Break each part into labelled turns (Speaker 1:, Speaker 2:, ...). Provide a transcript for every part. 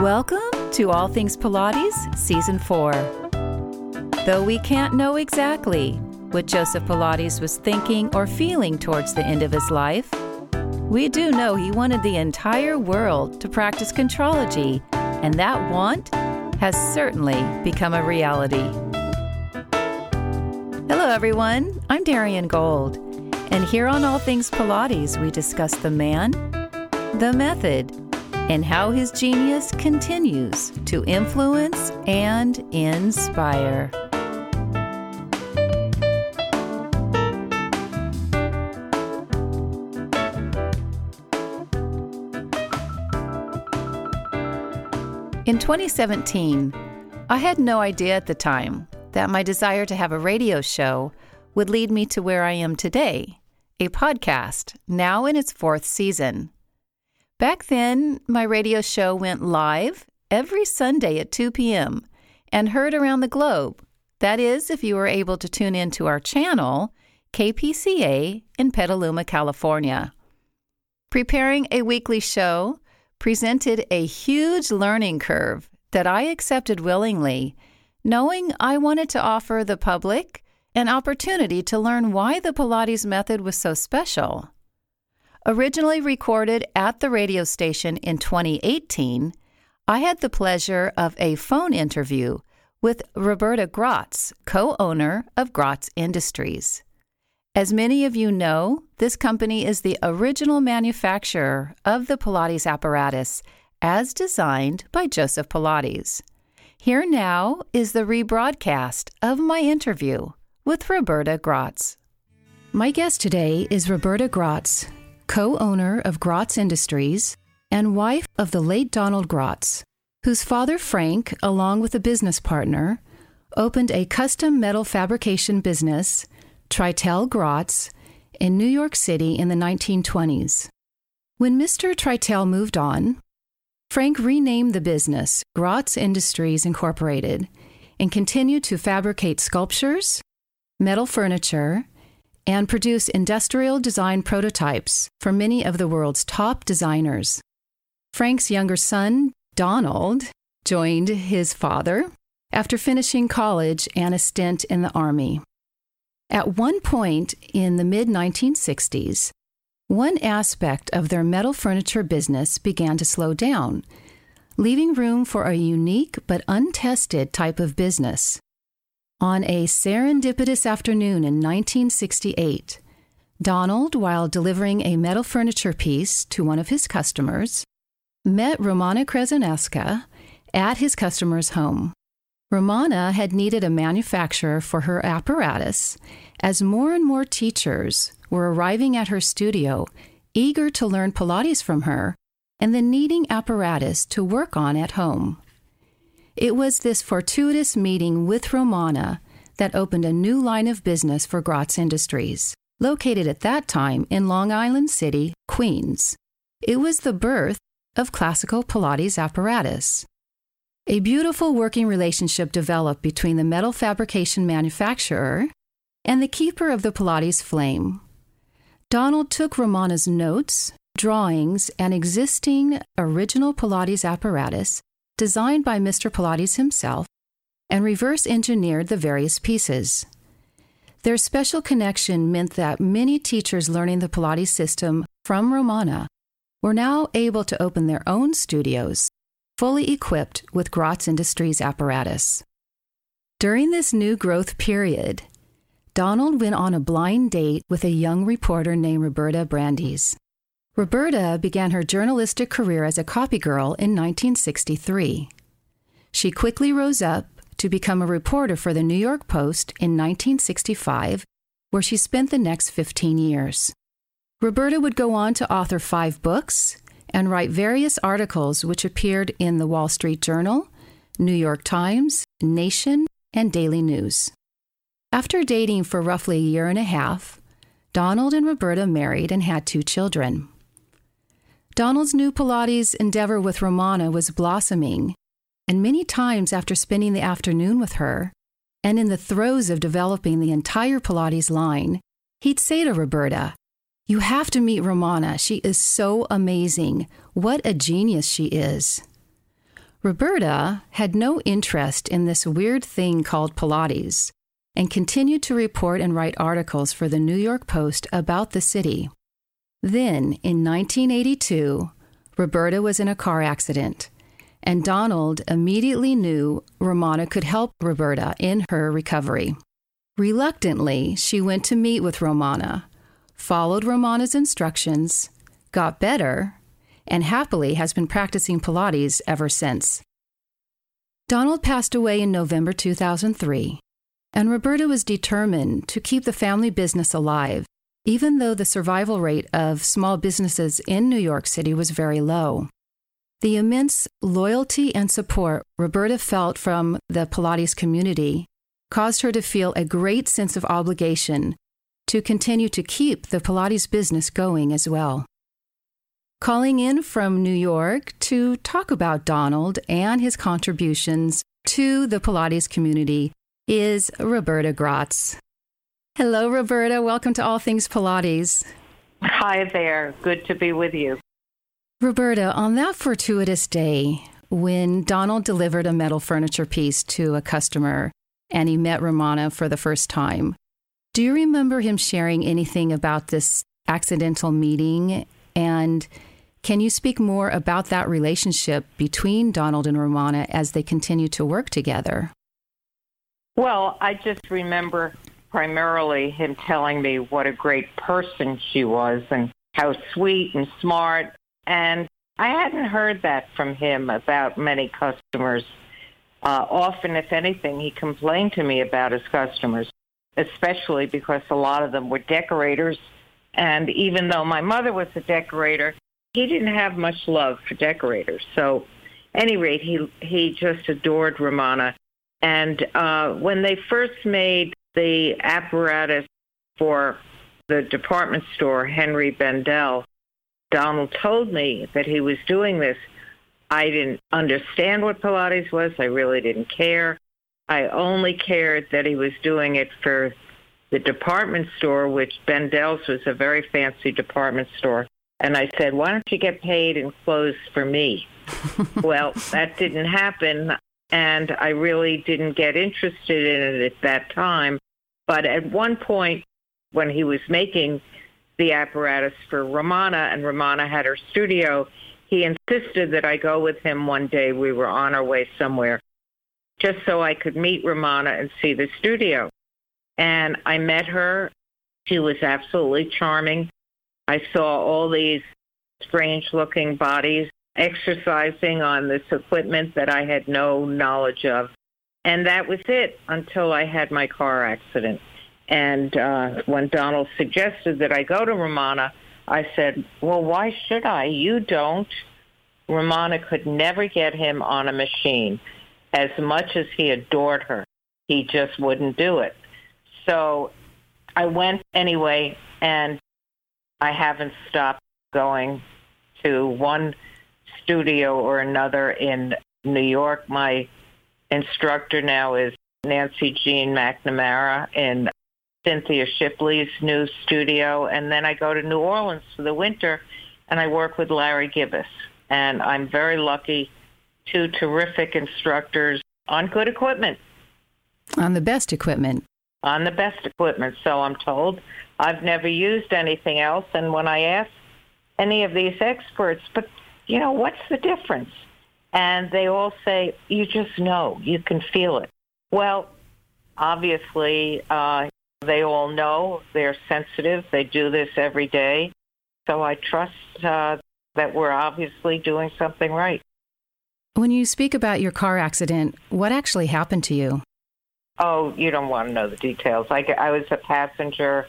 Speaker 1: Welcome to All Things Pilates, Season 4. Though we can't know exactly what Joseph Pilates was thinking or feeling towards the end of his life, we do know he wanted the entire world to practice contrology, and that want has certainly become a reality. Hello, everyone. I'm Darian Gold, and here on All Things Pilates, we discuss the man, the method, and how his genius continues to influence and inspire. In 2017, I had no idea at the time that my desire to have a radio show would lead me to where I am today, a podcast now in its fourth season. Back then, my radio show went live every Sunday at 2 p.m. and heard around the globe. That is, if you were able to tune in to our channel, KPCA, in Petaluma, California. Preparing a weekly show presented a huge learning curve that I accepted willingly, knowing I wanted to offer the public an opportunity to learn why the Pilates method was so special. Originally recorded at the radio station in 2018, I had the pleasure of a phone interview with Roberta Gratz, co owner of Gratz Industries. As many of you know, this company is the original manufacturer of the Pilates apparatus as designed by Joseph Pilates. Here now is the rebroadcast of my interview with Roberta Gratz. My guest today is Roberta Gratz, co owner of Gratz Industries and wife of the late Donald Gratz, whose father Frank, along with a business partner, opened a custom metal fabrication business Tritel Gratz, in New York City in the 1920s. When Mr. Tritel moved on, Frank renamed the business Grotz Industries Incorporated and continued to fabricate sculptures, metal furniture, and produce industrial design prototypes for many of the world's top designers. Frank's younger son, Donald, joined his father after finishing college and a stint in the Army. At one point in the mid 1960s, one aspect of their metal furniture business began to slow down, leaving room for a unique but untested type of business. On a serendipitous afternoon in 1968, Donald, while delivering a metal furniture piece to one of his customers, met Romana Kryzanowska at his customer's home. Romana had needed a manufacturer for her apparatus as more and more teachers were arriving at her studio, eager to learn Pilates from her and the needing apparatus to work on at home. It was this fortuitous meeting with Romana that opened a new line of business for Gratz Industries, located at that time in Long Island City, Queens. It was the birth of classical Pilates apparatus. A beautiful working relationship developed between the metal fabrication manufacturer and the keeper of the Pilates flame. Donald took Romana's notes, drawings, and existing original Pilates apparatus designed by Mr. Pilates himself and reverse engineered the various pieces. Their special connection meant that many teachers learning the Pilates system from Romana were now able to open their own studios fully equipped with Gratz Industries apparatus. During this new growth period, Donald went on a blind date with a young reporter named Roberta Brandes. Roberta began her journalistic career as a copy girl in 1963. She quickly rose up to become a reporter for the New York Post in 1965, where she spent the next 15 years. Roberta would go on to author five books and write various articles which appeared in the Wall Street Journal, New York Times, Nation, and Daily News. After dating for roughly a year and a half, Donald and Roberta married and had two children. Donald's new Pilates endeavor with Romana was blossoming, and many times after spending the afternoon with her, and in the throes of developing the entire Pilates line, he'd say to Roberta, you have to meet Romana. She is so amazing. What a genius she is. Roberta had no interest in this weird thing called Pilates and continued to report and write articles for the New York Post about the city. Then, in 1982, Roberta was in a car accident, and Donald immediately knew Romana could help Roberta in her recovery. Reluctantly, she went to meet with Romana, followed Romana's instructions, got better, and happily has been practicing Pilates ever since. Donald passed away in November 2003, and Roberta was determined to keep the family business alive, even though the survival rate of small businesses in New York City was very low. The immense loyalty and support Roberta felt from the Pilates community caused her to feel a great sense of obligation to continue to keep the Pilates business going as well. Calling in from New York to talk about Donald and his contributions to the Pilates community is Roberta Gratz. Hello, Roberta. Welcome to All Things Pilates.
Speaker 2: Hi there. Good to be with you.
Speaker 1: Roberta, on that fortuitous day when Donald delivered a metal furniture piece to a customer and he met Romana for the first time, do you remember him sharing anything about this accidental meeting? And can you speak more about that relationship between Donald and Romana as they continue to work together?
Speaker 2: Well, I just remember primarily him telling me what a great person she was and how sweet and smart. And I hadn't heard that from him about many customers. Uh, often, if anything, he complained to me about his customers especially because a lot of them were decorators. And even though my mother was a decorator, he didn't have much love for decorators. So, any rate, he he just adored Romana. And uh, when they first made the apparatus for the department store, Henry Bendel, Donald told me that he was doing this. I didn't understand what Pilates was. I really didn't care. I only cared that he was doing it for the department store, which Bendel's was a very fancy department store. And I said, why don't you get paid in clothes for me? well, that didn't happen. And I really didn't get interested in it at that time. But at one point, when he was making the apparatus for Romana, and Romana had her studio, he insisted that I go with him one day. We were on our way somewhere just so I could meet Romana and see the studio. And I met her. She was absolutely charming. I saw all these strange looking bodies exercising on this equipment that I had no knowledge of. And that was it until I had my car accident. And uh, when Donald suggested that I go to Romana, I said, well, why should I? You don't. Romana could never get him on a machine as much as he adored her, he just wouldn't do it. So I went anyway, and I haven't stopped going to one studio or another in New York. My instructor now is Nancy Jean McNamara in Cynthia Shipley's new studio. And then I go to New Orleans for the winter and I work with Larry Gibbous. And I'm very lucky two terrific instructors on good equipment.
Speaker 1: On the best equipment.
Speaker 2: On the best equipment, so I'm told. I've never used anything else. And when I ask any of these experts, but, you know, what's the difference? And they all say, you just know, you can feel it. Well, obviously, uh, they all know they're sensitive. They do this every day. So I trust uh, that we're obviously doing something right.
Speaker 1: When you speak about your car accident, what actually happened to you?
Speaker 2: Oh, you don't want to know the details. I, I was a passenger,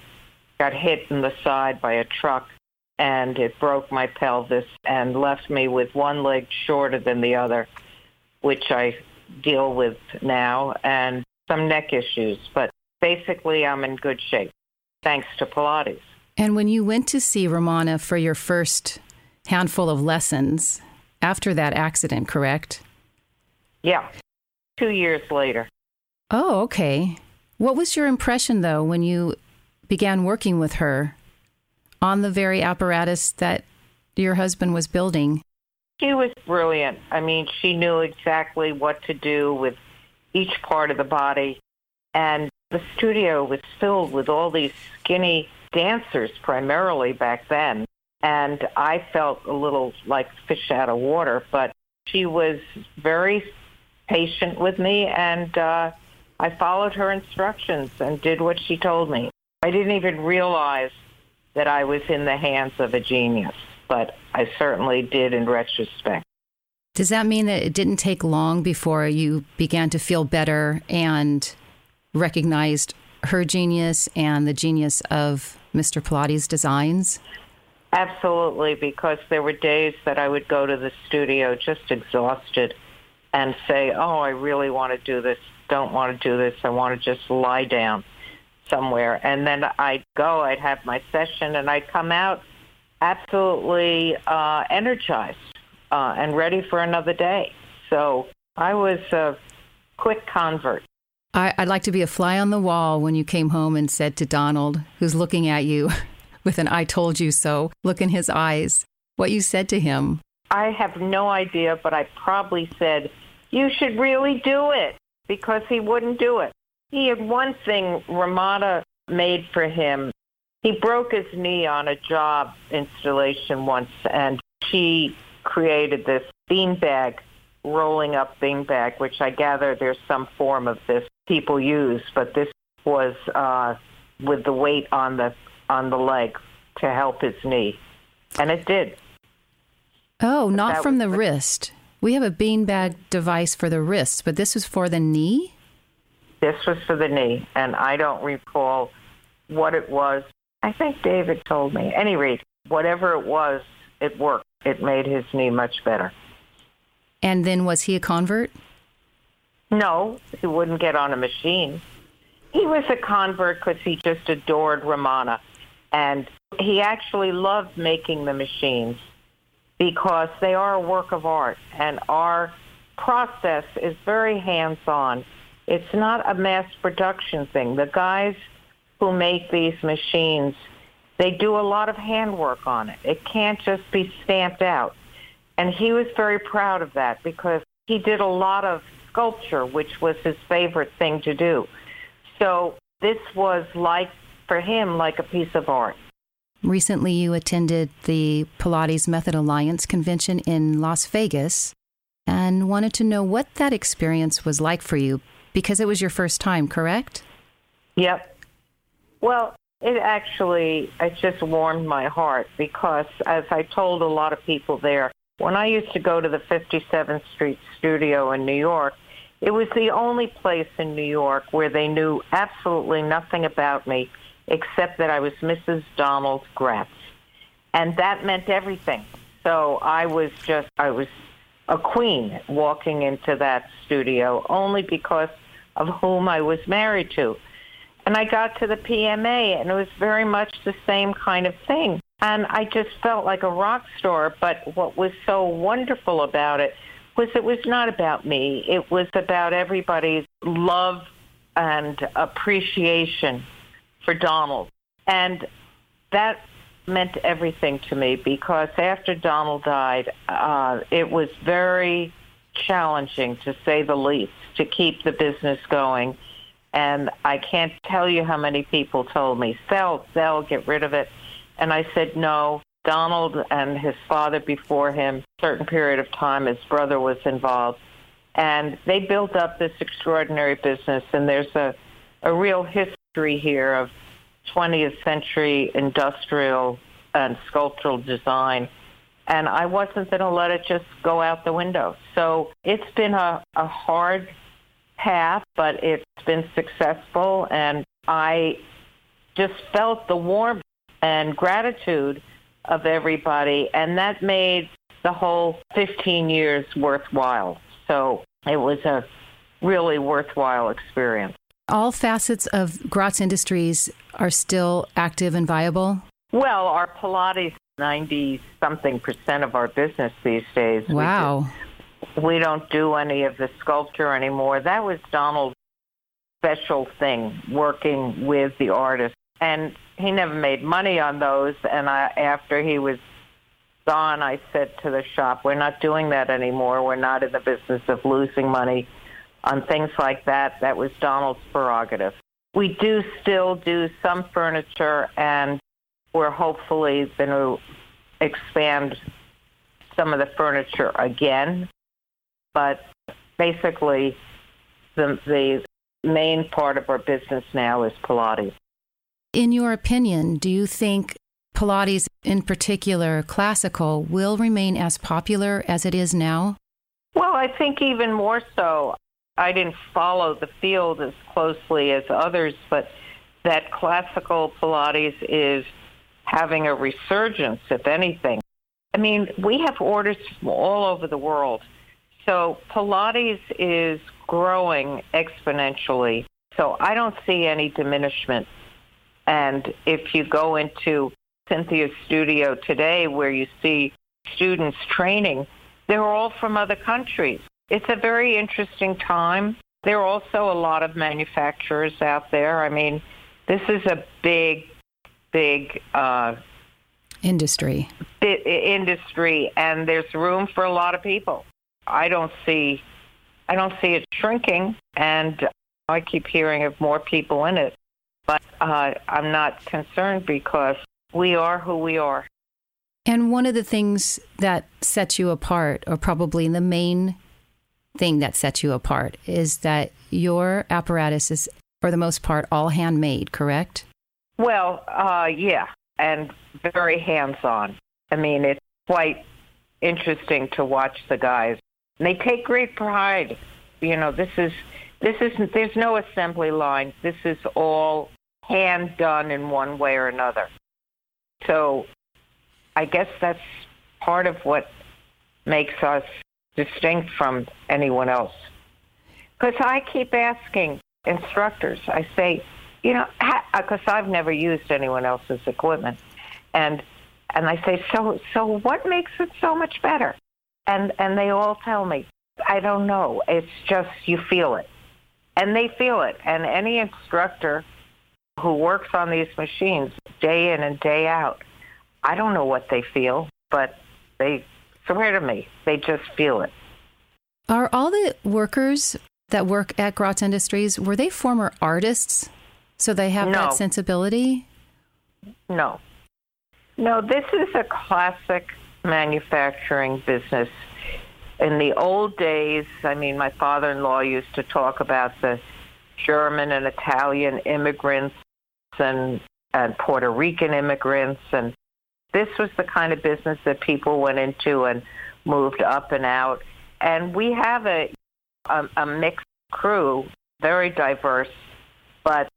Speaker 2: got hit in the side by a truck, and it broke my pelvis and left me with one leg shorter than the other, which I deal with now, and some neck issues. But basically, I'm in good shape, thanks to Pilates.
Speaker 1: And when you went to see Romana for your first handful of lessons, after that accident, correct?
Speaker 2: Yeah, two years later.
Speaker 1: Oh, okay. What was your impression, though, when you began working with her on the very apparatus that your husband was building?
Speaker 2: She was brilliant. I mean, she knew exactly what to do with each part of the body. And the studio was filled with all these skinny dancers primarily back then. And I felt a little like fish out of water, but she was very patient with me and uh, I followed her instructions and did what she told me. I didn't even realize that I was in the hands of a genius, but I certainly did in retrospect.
Speaker 1: Does that mean that it didn't take long before you began to feel better and recognized her genius and the genius of Mr. Pilates designs?
Speaker 2: Absolutely, because there were days that I would go to the studio just exhausted and say, oh, I really want to do this, don't want to do this, I want to just lie down somewhere. And then I'd go, I'd have my session, and I'd come out absolutely uh, energized uh, and ready for another day. So I was a quick convert.
Speaker 1: I, would like to be a fly on the wall when you came home and said to Donald, who's looking at you with an I told you so look in his eyes, what you said to him.
Speaker 2: I have no idea, but I probably said, You should really do it because he wouldn't do it. He had one thing Romana made for him. He broke his knee on a job installation once, and she created this beanbag, rolling up beanbag, which I gather there's some form of this people use, but this was uh, with the weight on the on the leg to help his knee, and it did.
Speaker 1: Oh, not from the wrist. We have a beanbag device for the wrist, but this was for the knee.
Speaker 2: This was for the knee, and I don't recall what it was. I think David told me. Any rate, whatever it was, it worked. It made his knee much better.
Speaker 1: And then was he a convert?
Speaker 2: No, he wouldn't get on a machine. He was a convert because he just adored Romana. And he actually loved making the machines because they are a work of art. And our process is very hands-on. It's not a mass production thing. The guys who make these machines, they do a lot of handwork on it. It can't just be stamped out. And he was very proud of that because he did a lot of sculpture, which was his favorite thing to do. So this was like, for him, like a piece of art.
Speaker 1: Recently, you attended the Pilates Method Alliance convention in Las Vegas and wanted to know what that experience was like for you because it was your first time, correct?
Speaker 2: Yep. Well, it actually it just warmed my heart because as I told a lot of people there, when I used to go to the 57th Street studio in New York, it was the only place in New York where they knew absolutely nothing about me except that I was Mrs. Donald Gratz. And that meant everything. So I was just, I was a queen walking into that studio only because of whom I was married to. And I got to the PMA and it was very much the same kind of thing. And I just felt like a rock star. But what was so wonderful about it was it was not about me. It was about everybody's love and appreciation for Donald. And that meant everything to me because after Donald died, uh, it was very challenging, to say the least, to keep the business going. And I can't tell you how many people told me, sell, sell, get rid of it. And I said, no, Donald and his father before him, certain period of time, his brother was involved. And they built up this extraordinary business. And there's a, a real history here of 20th century industrial and sculptural design. And I wasn't going to let it just go out the window. So it's been a, a hard path, but it's been successful. And I just felt the warmth and gratitude of everybody, and that made the whole 15 years worthwhile. So it was a really worthwhile experience.
Speaker 1: All facets of Gratz Industries are still active and viable?
Speaker 2: Well, our Pilates, 90 something percent of our business these days.
Speaker 1: Wow.
Speaker 2: We, do, we don't do any of the sculpture anymore. That was Donald's special thing, working with the artists. And he never made money on those. And I, after he was gone, I said to the shop, we're not doing that anymore. We're not in the business of losing money on things like that. That was Donald's prerogative. We do still do some furniture, and we're hopefully going to expand some of the furniture again. But basically, the, the main part of our business now is Pilates.
Speaker 1: In your opinion, do you think Pilates, in particular classical, will remain as popular as it is now?
Speaker 2: Well, I think even more so. I didn't follow the field as closely as others, but that classical Pilates is having a resurgence, if anything. I mean, we have orders from all over the world. So Pilates is growing exponentially. So I don't see any diminishment. And if you go into Cynthia's studio today where you see students training, they're all from other countries. It's a very interesting time. There are also a lot of manufacturers out there. I mean, this is a big, big uh,
Speaker 1: industry.
Speaker 2: industry, and there's room for a lot of people. I don't see, I don't see it shrinking, and I keep hearing of more people in it. But uh, I'm not concerned because we are who we are.
Speaker 1: And one of the things that sets you apart, or probably the main thing that sets you apart, is that your apparatus is, for the most part, all handmade, correct?
Speaker 2: Well, uh, yeah, and very hands-on. I mean, it's quite interesting to watch the guys. And they take great pride. You know, this is this isn't there's no assembly line. This is all hand done in one way or another. So I guess that's part of what makes us distinct from anyone else. Because I keep asking instructors, I say, you know, because uh, I've never used anyone else's equipment, and and I say, so so what makes it so much better? And and they all tell me, I don't know. It's just you feel it, and they feel it. And any instructor who works on these machines day in and day out. I don't know what they feel, but they swear to me they just feel it.
Speaker 1: Are all the workers that work at Gratz Industries were they former artists, so they have
Speaker 2: no.
Speaker 1: that sensibility?
Speaker 2: No, no. This is a classic manufacturing business. In the old days, I mean, my father-in-law used to talk about the German and Italian immigrants and and Puerto Rican immigrants and this was the kind of business that people went into and moved up and out. And we have a a, a mixed crew, very diverse, but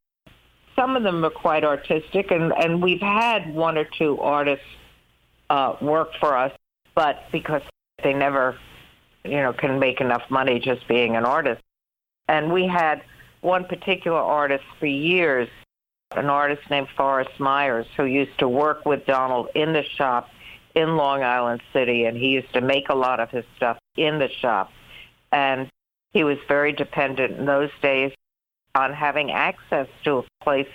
Speaker 2: some of them are quite artistic, and, and we've had one or two artists uh, work for us, but because they never, you know, can make enough money just being an artist. And we had one particular artist for years an artist named Forrest Myers who used to work with Donald in the shop in Long Island City, and he used to make a lot of his stuff in the shop. And he was very dependent in those days on having access to a place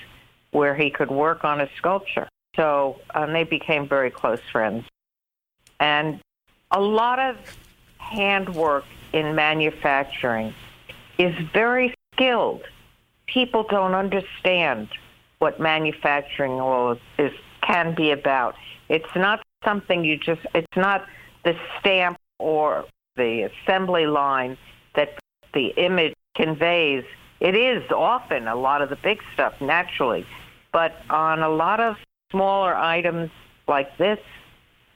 Speaker 2: where he could work on a sculpture. So um, they became very close friends. And a lot of handwork in manufacturing is very skilled. People don't understand what manufacturing is can be about. It's not something you just. It's not the stamp or the assembly line that the image conveys. It is often a lot of the big stuff naturally, but on a lot of smaller items like this,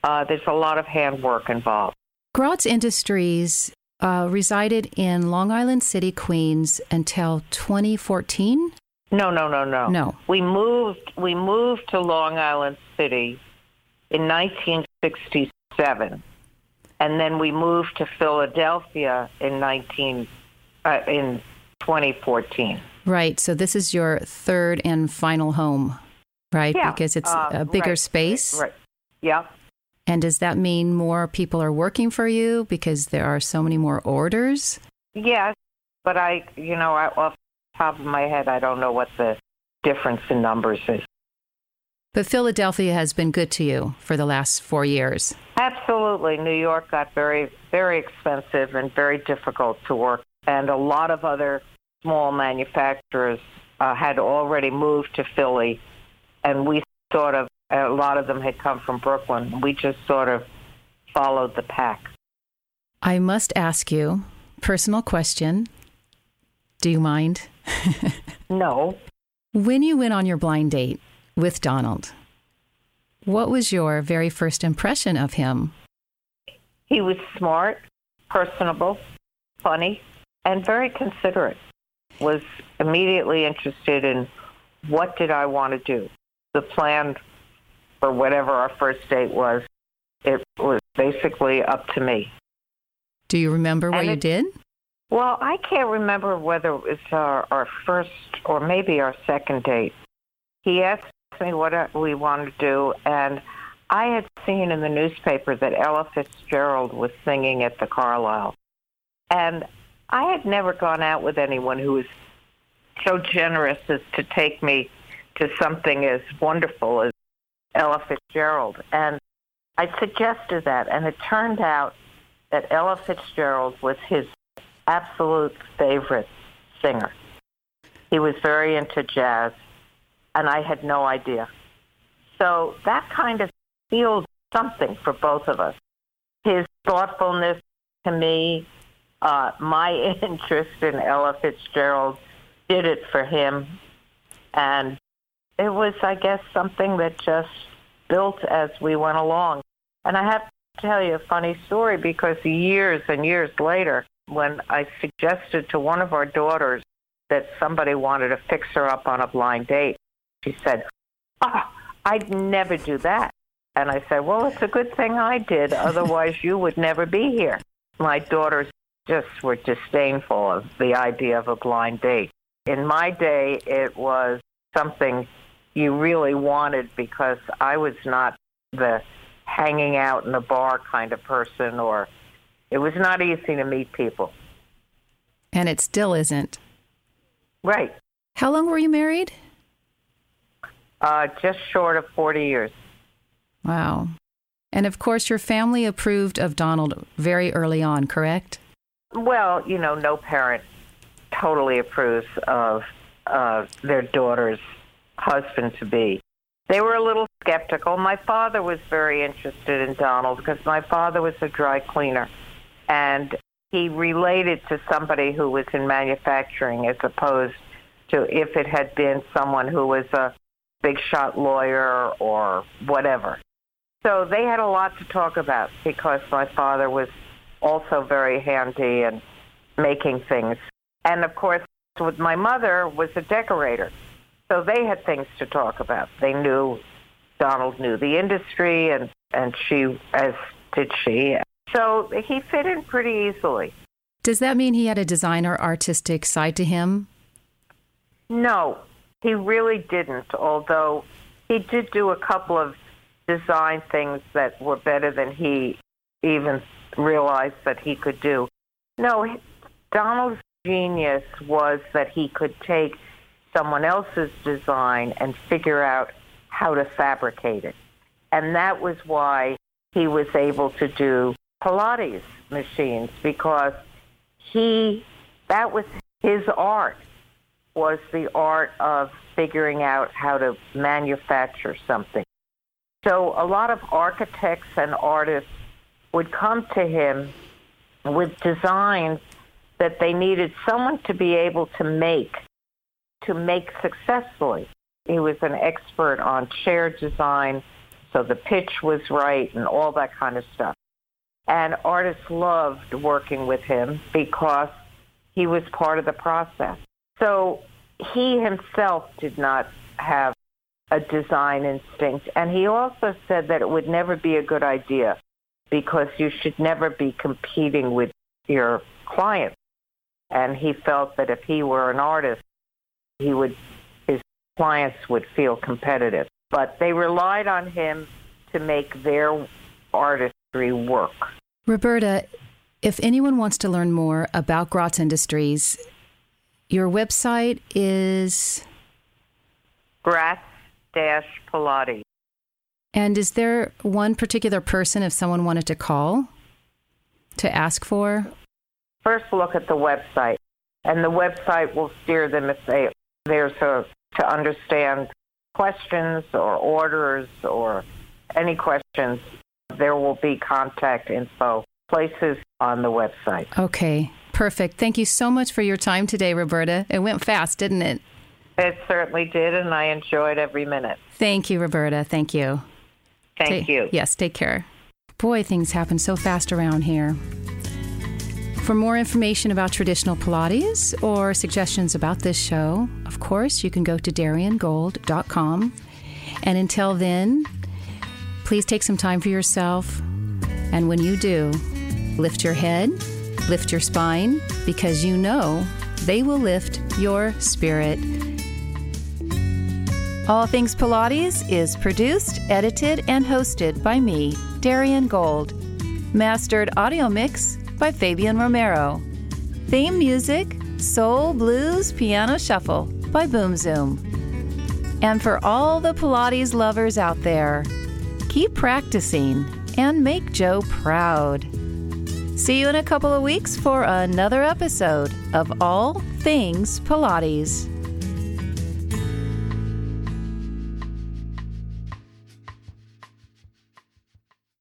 Speaker 2: uh, there's a lot of handwork involved.
Speaker 1: Gratz Industries uh, resided in Long Island City, Queens until 2014.
Speaker 2: No, no, no, no.
Speaker 1: No.
Speaker 2: We moved we moved to Long Island City in 1967. And then we moved to Philadelphia in 19 uh, in 2014.
Speaker 1: Right. So this is your third and final home, right?
Speaker 2: Yeah.
Speaker 1: Because it's
Speaker 2: uh,
Speaker 1: a bigger
Speaker 2: right,
Speaker 1: space.
Speaker 2: Right. right. Yeah.
Speaker 1: And does that mean more people are working for you because there are so many more orders?
Speaker 2: Yes, but I, you know, I, off top of my head, I don't know what the difference in numbers is.
Speaker 1: But Philadelphia has been good to you for the last four years.
Speaker 2: Absolutely. New York got very, very expensive and very difficult to work. And a lot of other small manufacturers uh, had already moved to Philly. And we sort of, a lot of them had come from Brooklyn. We just sort of followed the pack.
Speaker 1: I must ask you, personal question. Do you mind?
Speaker 2: No.
Speaker 1: When you went on your blind date with Donald, what was your very first impression of him?
Speaker 2: He was smart, personable, funny, and very considerate. Was immediately interested in what did I want to do. The plan for whatever our first date was, it was basically up to me.
Speaker 1: Do you remember what
Speaker 2: And
Speaker 1: you did?
Speaker 2: Well, I can't remember whether it was our, our first or maybe our second date. He asked me what we wanted to do, and I had seen in the newspaper that Ella Fitzgerald was singing at the Carlyle. And I had never gone out with anyone who was so generous as to take me to something as wonderful as Ella Fitzgerald. And I suggested that, and it turned out that Ella Fitzgerald was his absolute favorite singer. He was very into jazz, and I had no idea. So that kind of sealed something for both of us. His thoughtfulness to me, uh, my interest in Ella Fitzgerald did it for him. And it was, I guess, something that just built as we went along. And I have to tell you a funny story because years and years later, when I suggested to one of our daughters that somebody wanted to fix her up on a blind date, she said, oh, I'd never do that. And I said, well, it's a good thing I did. Otherwise, you would never be here. My daughters just were disdainful of the idea of a blind date. In my day, it was something you really wanted because I was not the hanging out in a bar kind of person or it was not easy to meet people.
Speaker 1: And it still isn't.
Speaker 2: Right.
Speaker 1: How long were you married?
Speaker 2: Uh, just short of 40 years.
Speaker 1: Wow. And of course, your family approved of Donald very early on, correct?
Speaker 2: Well, you know, no parent totally approves of uh, their daughter's husband to be. They were a little skeptical. My father was very interested in Donald because my father was a dry cleaner. And he related to somebody who was in manufacturing as opposed to if it had been someone who was a big shot lawyer or whatever. So they had a lot to talk about because my father was also very handy and making things. And of course, with my mother was a decorator. So they had things to talk about. They knew Donald knew the industry and and she as did she. So he fit in pretty easily.
Speaker 1: Does that mean he had a designer artistic side to him?
Speaker 2: No, he really didn't, although he did do a couple of design things that were better than he even realized that he could do. No, Donald's genius was that he could take someone else's design and figure out how to fabricate it. And that was why he was able to do Pilates machines because he, that was his art, was the art of figuring out how to manufacture something. So a lot of architects and artists would come to him with designs that they needed someone to be able to make, to make successfully. He was an expert on chair design, so the pitch was right and all that kind of stuff. And artists loved working with him because he was part of the process. So he himself did not have a design instinct. And he also said that it would never be a good idea because you should never be competing with your clients. And he felt that if he were an artist, he would, his clients would feel competitive. But they relied on him to make their artistry work.
Speaker 1: Roberta, if anyone wants to learn more about Gratz Industries, your website is
Speaker 2: Gratz, Pilates.
Speaker 1: And is there one particular person if someone wanted to call to ask for?
Speaker 2: First, look at the website, and the website will steer them if they there's a to understand questions or orders or any questions. There will be contact info places on the website.
Speaker 1: Okay, perfect. Thank you so much for your time today, Roberta. It went fast, didn't it?
Speaker 2: It certainly did, and I enjoyed every minute.
Speaker 1: Thank you, Roberta. Thank you.
Speaker 2: Thank
Speaker 1: Ta-
Speaker 2: you.
Speaker 1: Yes, take care. Boy, things happen so fast around here. For more information about traditional Pilates or suggestions about this show, of course, you can go to dariangold.com. And until then, please take some time for yourself. And when you do, lift your head, lift your spine, because you know they will lift your spirit. All Things Pilates is produced, edited, and hosted by me, Darian Gold. Mastered audio mix by Fabian Romero. Theme music, Soul Blues Piano Shuffle by Boom Zoom. And for all the Pilates lovers out there, keep practicing and make Joe proud. See you in a couple of weeks for another episode of All Things Pilates.